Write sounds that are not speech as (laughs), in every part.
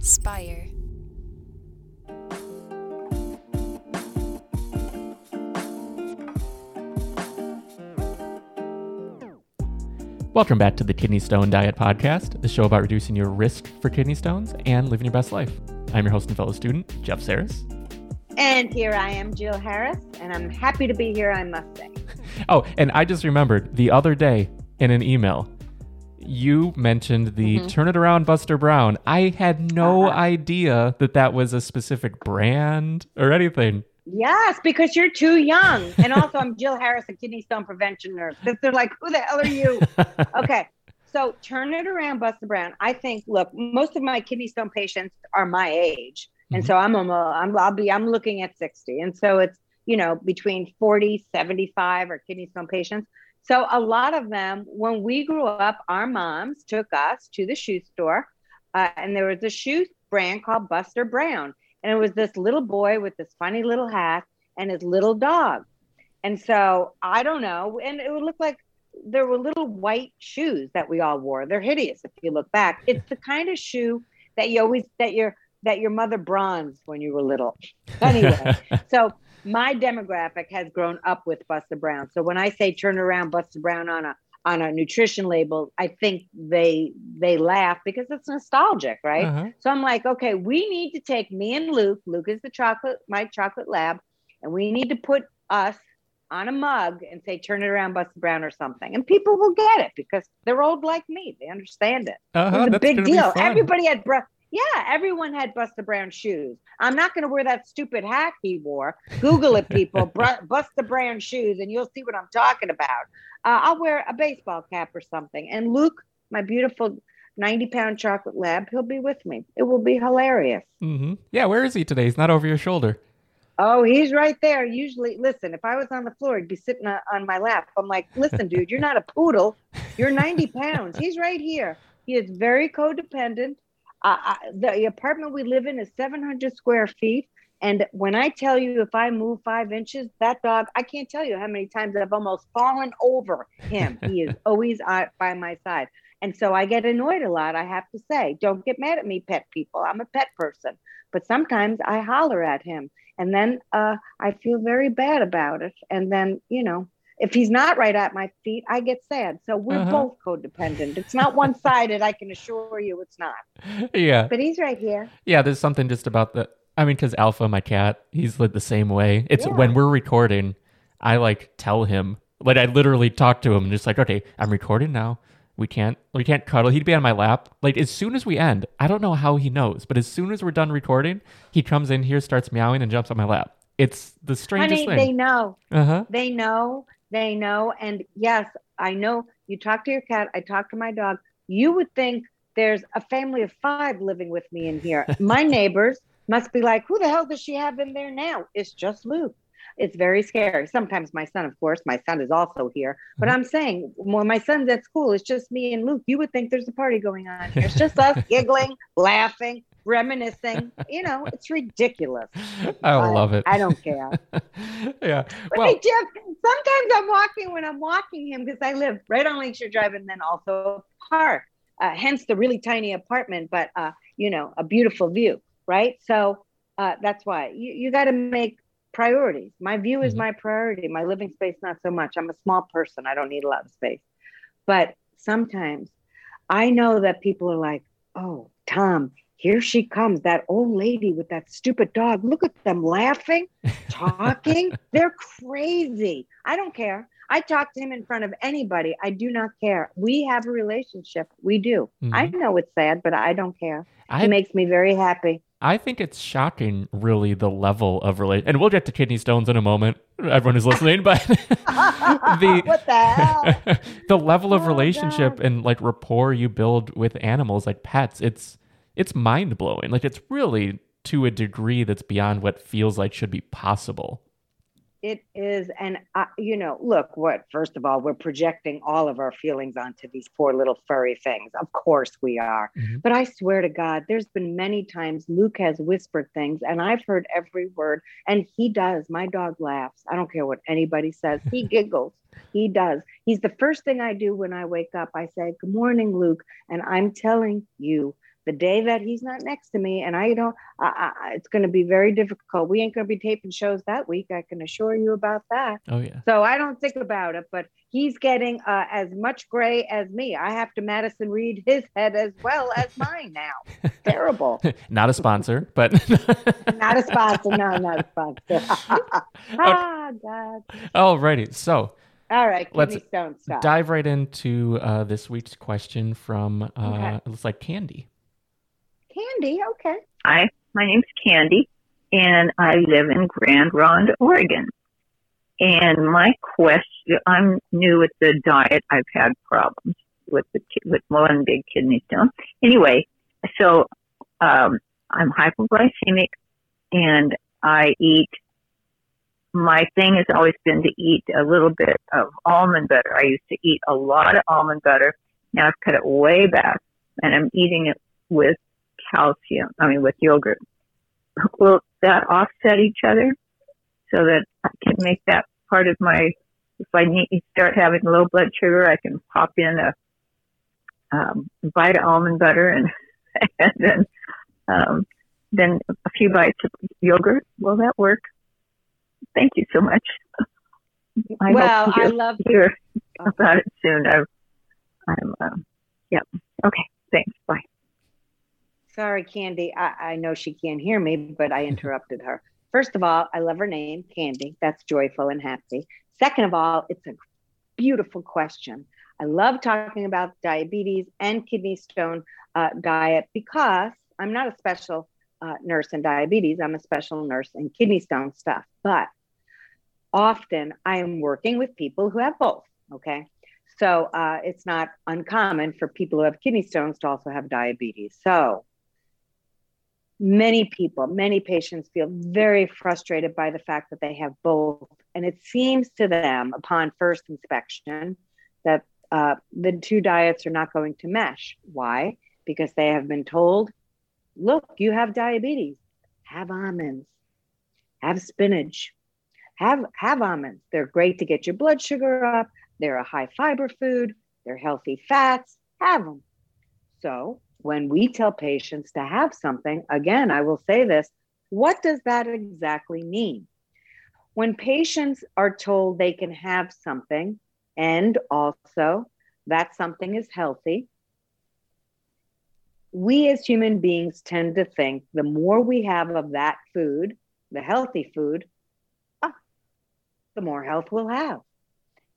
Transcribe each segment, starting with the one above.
Spire. Welcome back to the Kidney Stone Diet Podcast, the show about reducing your risk for kidney stones and living your best life. I'm your host and fellow student, Jeff Saris. And here I am, Jill Harris, and I'm happy to be here, I must say. (laughs) Oh, and I just remembered the other day in an email, you mentioned the Mhm. Turn It Around Buster Brown. I had no Uh-huh. idea that that was a specific brand or anything. Yes, because you're too young. And also, I'm Jill Harris, a kidney stone prevention nurse. They're like, who the hell are you? (laughs) Okay. So turn it around, Buster Brown. I think, look, most of my kidney stone patients are my age. And Mhm. so I'm, I'm, I'm, I'll be, I'm looking at 60. And so it's, you know, between 40, 75 are kidney stone patients. So a lot of them, when we grew up, our moms took us to the shoe store, uh, and there was a shoe brand called Buster Brown, and it was this little boy with this funny little hat and his little dog. And so I don't know, and it would look like there were little white shoes that we all wore. They're hideous if you look back. It's the kind of shoe that you always that your that your mother bronzed when you were little. (laughs) Anyway, so my demographic has grown up with Buster Brown. So when I say turn around Buster Brown on a on a nutrition label, I think they they laugh because it's nostalgic, right? Uh-huh. So I'm like, okay, we need to take me and Luke. Luke is the chocolate, my chocolate lab, and we need to put us on a mug and say, turn it around, Buster Brown or something. And people will get it because they're old like me. They understand it. It Uh-huh, was a big deal. Everybody had br- yeah, everyone had Buster Brown shoes. I'm not going to wear that stupid hat he wore. Google it, people. (laughs) Br- Buster Brown shoes, and you'll see what I'm talking about. Uh, I'll wear a baseball cap or something. And Luke, my beautiful 90 pound chocolate lab, he'll be with me. It will be hilarious. hmm Yeah, where is he today? He's not over your shoulder. Oh, he's right there. Usually, listen, if I was on the floor, he'd be sitting on my lap. I'm like, listen, dude, you're not a poodle. You're 90 pounds. He's right here. He is very codependent. Uh, I, the apartment we live in is 700 square feet. And when I tell you, if I move five inches, that dog, I can't tell you how many times I've almost fallen over him. He is (laughs) always uh, by my side. And so I get annoyed a lot, I have to say. Don't get mad at me, pet people. I'm a pet person. But sometimes I holler at him. And then uh, I feel very bad about it. And then, you know, if he's not right at my feet, I get sad. So we're Uh-huh. both codependent. It's not one sided. I can assure you it's not. Yeah. But he's right here. Yeah, there's something just about the. I mean, because Alpha, my cat, he's like the same way. It's Yeah. when we're recording, I like tell him, like I literally talk to him and just like, okay, I'm recording now. We can't, we can't cuddle. He'd be on my lap. Like as soon as we end, I don't know how he knows, but as soon as we're done recording, he comes in here, starts meowing, and jumps on my lap. It's the strangest Honey, they know. Uh huh. They know. They know. And yes, I know you talk to your cat. I talk to my dog. You would think there's a family of five living with me in here. (laughs) My neighbors must be like, who the hell does she have in there now? It's just Luke. It's very scary. Sometimes my son, of course, my son is also here. But Mhm. I'm saying when my son's at school, it's just me and Luke. You would think there's a party going on here. It's just us giggling, (laughs) laughing, reminiscing. You know, it's ridiculous. (laughs) I love it. I don't care. (laughs) yeah. But Well, sometimes I'm walking when I'm walking him because I live right on Lakeshore Drive and then also a park. Uh, hence the really tiny apartment, but uh, you know, a beautiful view, right? So uh, that's why you, you got to make priorities. My view is Mhm. my priority. My living space, not so much. I'm a small person. I don't need a lot of space. But sometimes I know that people are like, oh, Tom, here she comes, that old lady with that stupid dog. Look at them laughing, talking. (laughs) They're crazy. I don't care. I talk to him in front of anybody. I do not care. We have a relationship. We do. Mm-hmm. I know it's sad, but I don't care. I It makes me very happy. I think it's shocking, really, the level of relation. And we'll get to kidney stones in a moment. Everyone who's listening, but (laughs) the what the hell? (laughs) the level of Oh, relationship God. and like rapport you build with animals, like pets, it's it's mind blowing. Like it's really to a degree that's beyond what feels like should be possible. It is, and uh, you know, look. What first of all, we're projecting all of our feelings onto these poor little furry things. Of course, we are. Mhm. But I swear to God, there's been many times Luke has whispered things, and I've heard every word. And he does. My dog laughs. I don't care what anybody says. He (laughs) giggles. He does. He's the first thing I do when I wake up. I say, "Good morning, Luke," and I'm telling you the day that he's not next to me and I don't, I, I, it's going to be very difficult. We ain't going to be taping shows that week. I can assure you about that. Oh, yeah. So I don't think about it, but he's getting uh, as much gray as me. I have to Madison Reed his head as well as mine now. (laughs) Terrible. not a sponsor, but (laughs) not a sponsor. No, not a sponsor. (laughs) ah, God. Alrighty. So, all right, let's dive right into uh, this week's question from uh, okay. it looks like Candy. Candy, okay. Hi, my name's Candy, and I live in Grand Ronde, Oregon. And my question, I'm new with the diet. I've had problems with the with one big kidney stone. Anyway, so um, I'm hypoglycemic, and I eat my thing has always been to eat a little bit of almond butter. I used to eat a lot of almond butter. Now I've cut it way back and I'm eating it with calcium, I mean, with yogurt. Will that offset each other so that I can make that part of my, if I need to start having low blood sugar, I can pop in a, um, bite of almond butter and, (laughs) and then, um, then a few bites of yogurt. Will that work? Thank you so much. I well, I love hear about it soon. i am uh, yeah. Okay. Thanks. Bye. Sorry, Candy. I, I know she can't hear me, but I (laughs) interrupted her. First of all, I love her name, Candy. That's joyful and happy. Second of all, it's a beautiful question. I love talking about diabetes and kidney stone uh, diet because I'm not a special uh, nurse in diabetes. I'm a special nurse in kidney stone stuff. But often I am working with people who have both. Okay. So uh, it's not uncommon for people who have kidney stones to also have diabetes. So many people, many patients feel very frustrated by the fact that they have both. And it seems to them upon first inspection that uh, the two diets are not going to mesh. Why? Because they have been told look, you have diabetes, have almonds, have spinach, have, have almonds. They're great to get your blood sugar up. They're a high fiber food, they're healthy fats, have them. So when we tell patients to have something, again, I will say this what does that exactly mean? When patients are told they can have something and also that something is healthy, we as human beings tend to think the more we have of that food, the healthy food, ah, the more health we'll have.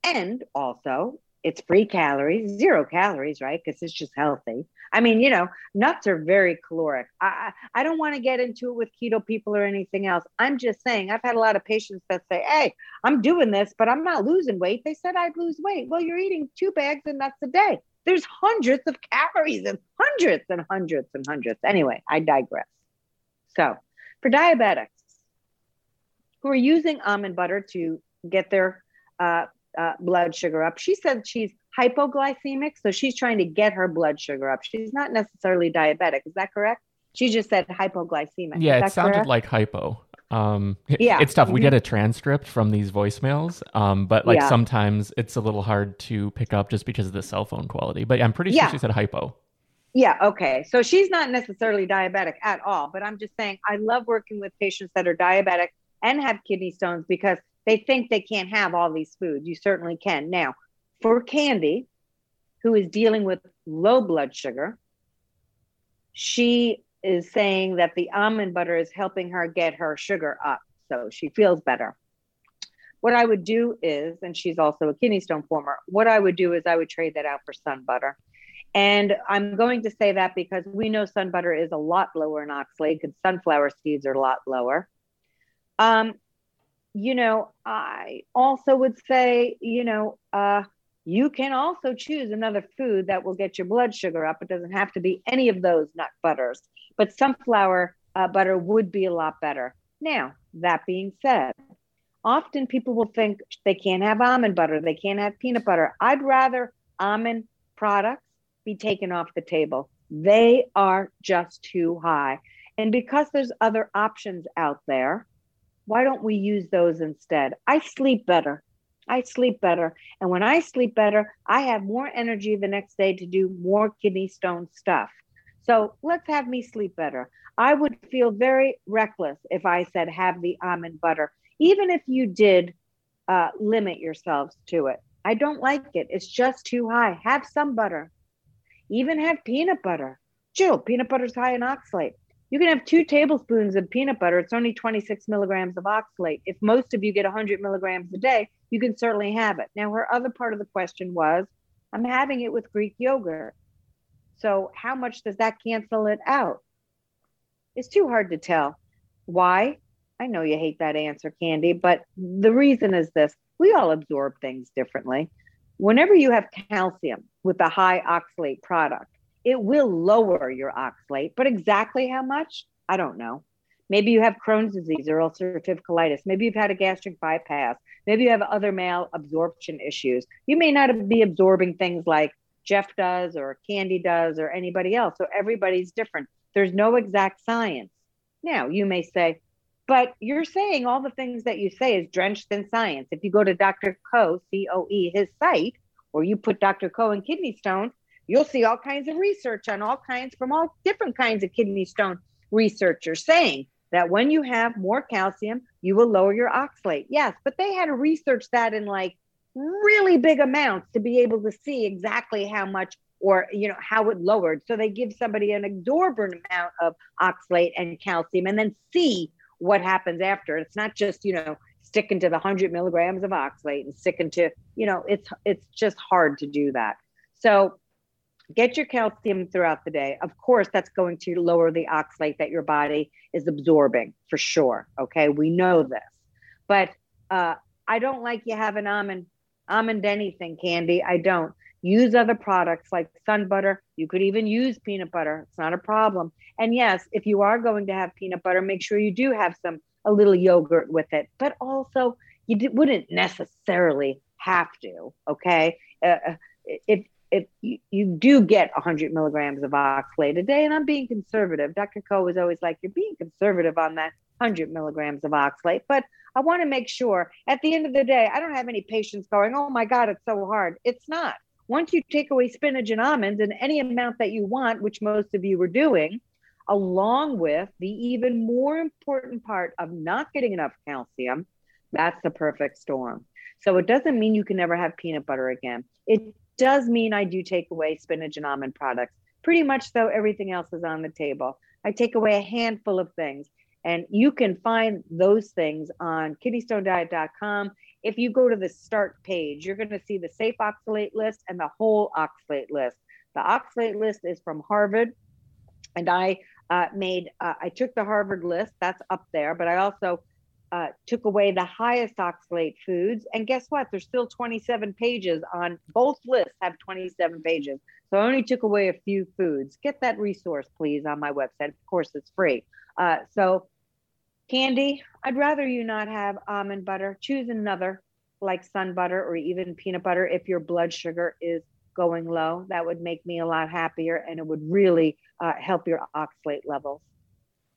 And also, it's free calories, zero calories, right? Because it's just healthy. I mean, you know, nuts are very caloric. I, I don't want to get into it with keto people or anything else. I'm just saying, I've had a lot of patients that say, Hey, I'm doing this, but I'm not losing weight. They said I'd lose weight. Well, you're eating two bags of nuts a day. There's hundreds of calories and hundreds and hundreds and hundreds. Anyway, I digress. So, for diabetics who are using almond butter to get their uh, uh, blood sugar up, she said she's hypoglycemic. So, she's trying to get her blood sugar up. She's not necessarily diabetic. Is that correct? She just said hypoglycemic. Yeah, it sounded correct? like hypo. Um, yeah, it's tough. Mm-hmm. We get a transcript from these voicemails, um, but like yeah. sometimes it's a little hard to pick up just because of the cell phone quality. But I'm pretty sure yeah. she said hypo. Yeah. Okay. So she's not necessarily diabetic at all, but I'm just saying I love working with patients that are diabetic and have kidney stones because they think they can't have all these foods. You certainly can. Now, for Candy, who is dealing with low blood sugar, she is saying that the almond butter is helping her get her sugar up. So she feels better. What I would do is, and she's also a kidney stone former, what I would do is I would trade that out for sun butter. And I'm going to say that because we know sun butter is a lot lower in oxalate because sunflower seeds are a lot lower. Um, you know, I also would say, you know, uh, you can also choose another food that will get your blood sugar up. It doesn't have to be any of those nut butters, but sunflower uh, butter would be a lot better. Now, that being said, often people will think they can't have almond butter, they can't have peanut butter. I'd rather almond products be taken off the table. They are just too high. And because there's other options out there, why don't we use those instead? I sleep better. I sleep better. And when I sleep better, I have more energy the next day to do more kidney stone stuff. So let's have me sleep better. I would feel very reckless if I said have the almond butter, even if you did uh, limit yourselves to it. I don't like it. It's just too high. Have sun butter. Even have peanut butter. Jill, peanut butter is high in oxalate. You can have two tablespoons of peanut butter. It's only 26 milligrams of oxalate. If most of you get 100 milligrams a day, you can certainly have it. Now, her other part of the question was I'm having it with Greek yogurt. So, how much does that cancel it out? It's too hard to tell. Why? I know you hate that answer, Candy, but the reason is this we all absorb things differently. Whenever you have calcium with a high oxalate product, it will lower your oxalate, but exactly how much? I don't know. Maybe you have Crohn's disease or ulcerative colitis. Maybe you've had a gastric bypass. Maybe you have other malabsorption issues. You may not be absorbing things like Jeff does or Candy does or anybody else. So everybody's different. There's no exact science. Now, you may say, but you're saying all the things that you say is drenched in science. If you go to Dr. Coe, C O E, his site, or you put Dr. Coe and kidney stone, you'll see all kinds of research on all kinds from all different kinds of kidney stone researchers saying that when you have more calcium, you will lower your oxalate. Yes, but they had to research that in like really big amounts to be able to see exactly how much or you know how it lowered. So they give somebody an exorbitant amount of oxalate and calcium and then see what happens after. It's not just you know sticking to the 100 milligrams of oxalate and sticking to you know it's it's just hard to do that. So get your calcium throughout the day of course that's going to lower the oxalate that your body is absorbing for sure okay we know this but uh, i don't like you have an almond almond anything candy. I don't. Use other products like sun butter. You could even use peanut butter. It's not a problem. And yes, if you are going to have peanut butter, make sure you do have some a little yogurt with it. But also, you d- wouldn't necessarily have to. Okay, uh, uh if if you, you do get 100 milligrams of oxalate a day, and I'm being conservative. Dr. Coe was always like, "You're being conservative on that 100 milligrams of oxalate," but I want to make sure at the end of the day, I don't have any patients going, oh my God, it's so hard. It's not. Once you take away spinach and almonds and any amount that you want, which most of you were doing, along with the even more important part of not getting enough calcium, that's the perfect storm. So it doesn't mean you can never have peanut butter again. It does mean I do take away spinach and almond products. Pretty much, though, everything else is on the table. I take away a handful of things. And you can find those things on kidneystonediet.com. If you go to the start page, you're going to see the safe oxalate list and the whole oxalate list. The oxalate list is from Harvard. And I uh, made, uh, I took the Harvard list, that's up there, but I also uh, took away the highest oxalate foods. And guess what? There's still 27 pages on both lists, have 27 pages. So I only took away a few foods. Get that resource, please, on my website. Of course, it's free. Uh, so Candy, I'd rather you not have almond butter. Choose another like sun butter or even peanut butter if your blood sugar is going low. That would make me a lot happier and it would really uh, help your oxalate levels.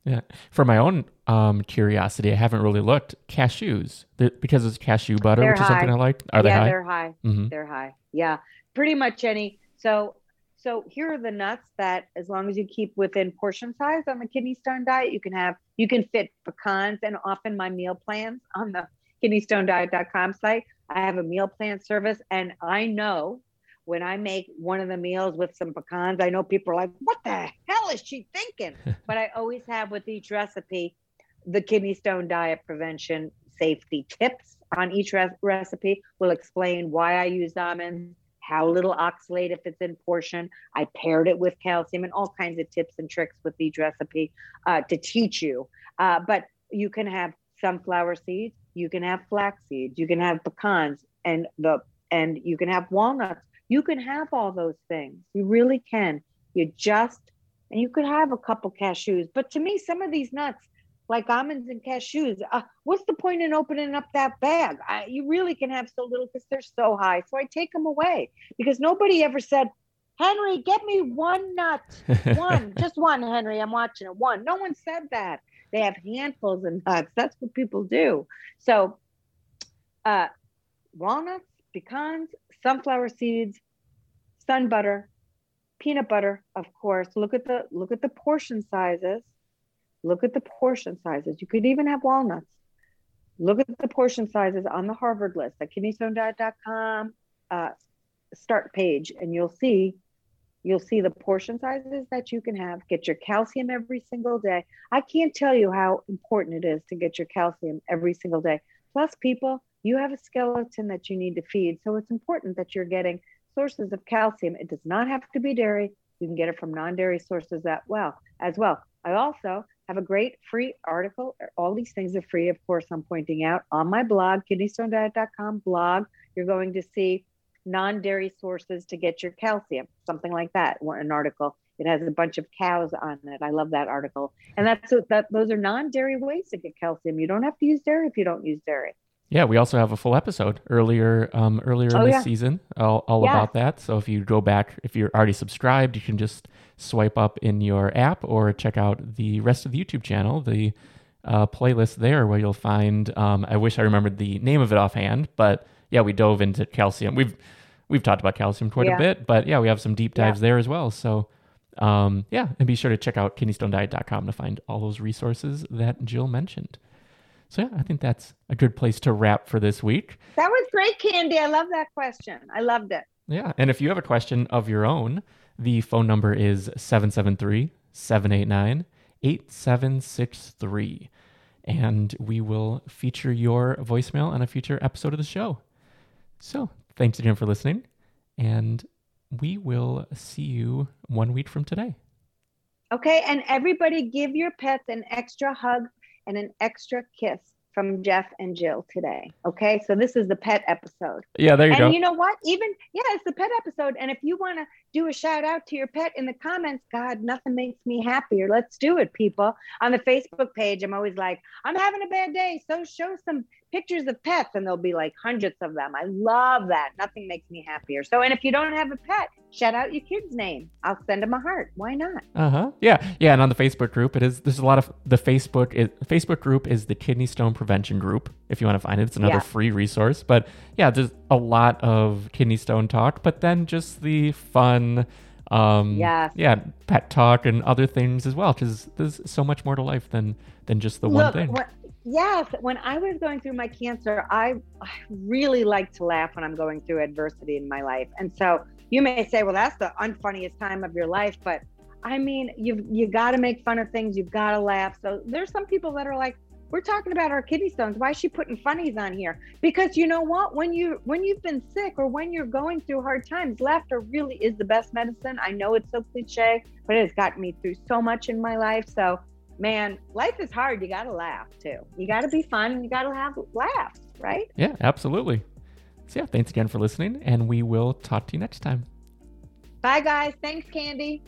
Yeah. For my own um, curiosity, I haven't really looked. Cashews, because it's cashew butter, they're which is high. something I like. Are they yeah, high? they're high. Mhm. They're high. Yeah, pretty much any. So, so here are the nuts that, as long as you keep within portion size on the kidney stone diet, you can have. You can fit pecans, and often my meal plans on the kidneystonediet.com site. I have a meal plan service, and I know when I make one of the meals with some pecans, I know people are like, "What the hell is she thinking?" (laughs) but I always have with each recipe the kidney stone diet prevention safety tips on each re- recipe. Will explain why I use almonds, how little oxalate if it's in portion. I paired it with calcium and all kinds of tips and tricks with each recipe uh, to teach you. Uh, but you can have sunflower seeds, you can have flax seeds, you can have pecans, and the and you can have walnuts. You can have all those things. You really can. You just and you could have a couple cashews. But to me, some of these nuts, like almonds and cashews, uh, what's the point in opening up that bag? I, you really can have so little because they're so high. So I take them away because nobody ever said, Henry, get me one nut, (laughs) one, just one, Henry. I'm watching it. One. No one said that. They have handfuls of nuts. That's what people do. So, uh, walnuts, pecans, sunflower seeds, sun butter, peanut butter, of course. Look at the look at the portion sizes. Look at the portion sizes. You could even have walnuts. Look at the portion sizes on the Harvard list at kidneystonediet.com uh, start page, and you'll see you'll see the portion sizes that you can have. Get your calcium every single day. I can't tell you how important it is to get your calcium every single day. Plus, people, you have a skeleton that you need to feed, so it's important that you're getting sources of calcium. It does not have to be dairy. You can get it from non-dairy sources that well as well. I also have a great free article. All these things are free, of course, I'm pointing out on my blog, kidneystonediet.com blog. You're going to see non dairy sources to get your calcium, something like that. An article. It has a bunch of cows on it. I love that article. And that's that. Those are non dairy ways to get calcium. You don't have to use dairy if you don't use dairy. Yeah, we also have a full episode earlier um, earlier in oh, this yeah. season all, all yeah. about that. So if you go back, if you're already subscribed, you can just swipe up in your app or check out the rest of the YouTube channel, the uh, playlist there where you'll find. Um, I wish I remembered the name of it offhand, but yeah, we dove into calcium. We've we've talked about calcium quite yeah. a bit, but yeah, we have some deep dives there as well. So um, yeah, and be sure to check out kidneystonediet.com to find all those resources that Jill mentioned. So yeah, I think that's a good place to wrap for this week. That was great, Candy. I love that question. I loved it. Yeah. And if you have a question of your own, the phone number is 773 789 8763. And we will feature your voicemail on a future episode of the show. So thanks again for listening. And we will see you one week from today. Okay. And everybody give your pets an extra hug and an extra kiss from Jeff and Jill today. Okay. So this is the pet episode. Yeah, there you and go. And you know what? Even, yeah, it's the pet episode. And if you want to do a shout out to your pet in the comments, God, nothing makes me happier. Let's do it, people. On the Facebook page, I'm always like, I'm having a bad day. So show some pictures of pets and there'll be like hundreds of them. I love that. Nothing makes me happier. So, and if you don't have a pet, shout out your kid's name. I'll send them a heart. Why not? Uh huh. Yeah. Yeah. And on the Facebook group, it is, there's a lot of the Facebook, it, Facebook group is the kidney stone prevention group. If you want to find it, it's another yeah. free resource. But yeah, there's a lot of kidney stone talk, but then just the fun, um yes. yeah pet talk and other things as well because there's so much more to life than than just the Look, one thing yes when i was going through my cancer I, I really like to laugh when i'm going through adversity in my life. And so you may say well that's the unfunniest time of your life but i mean you've you got to make fun of things you've got to laugh. So there's some people that are like we're talking about our kidney stones. Why is she putting funnies on here? Because you know what? When you when you've been sick or when you're going through hard times laughter really is the best medicine. I know it's so cliche but it has gotten me through so much in my life. So man, life is hard. You got to laugh too. You got to be fun. You got to have laughs, right? Yeah, absolutely. So, yeah, thanks again for listening, and we will talk to you next time. Bye, guys. Thanks, Candy.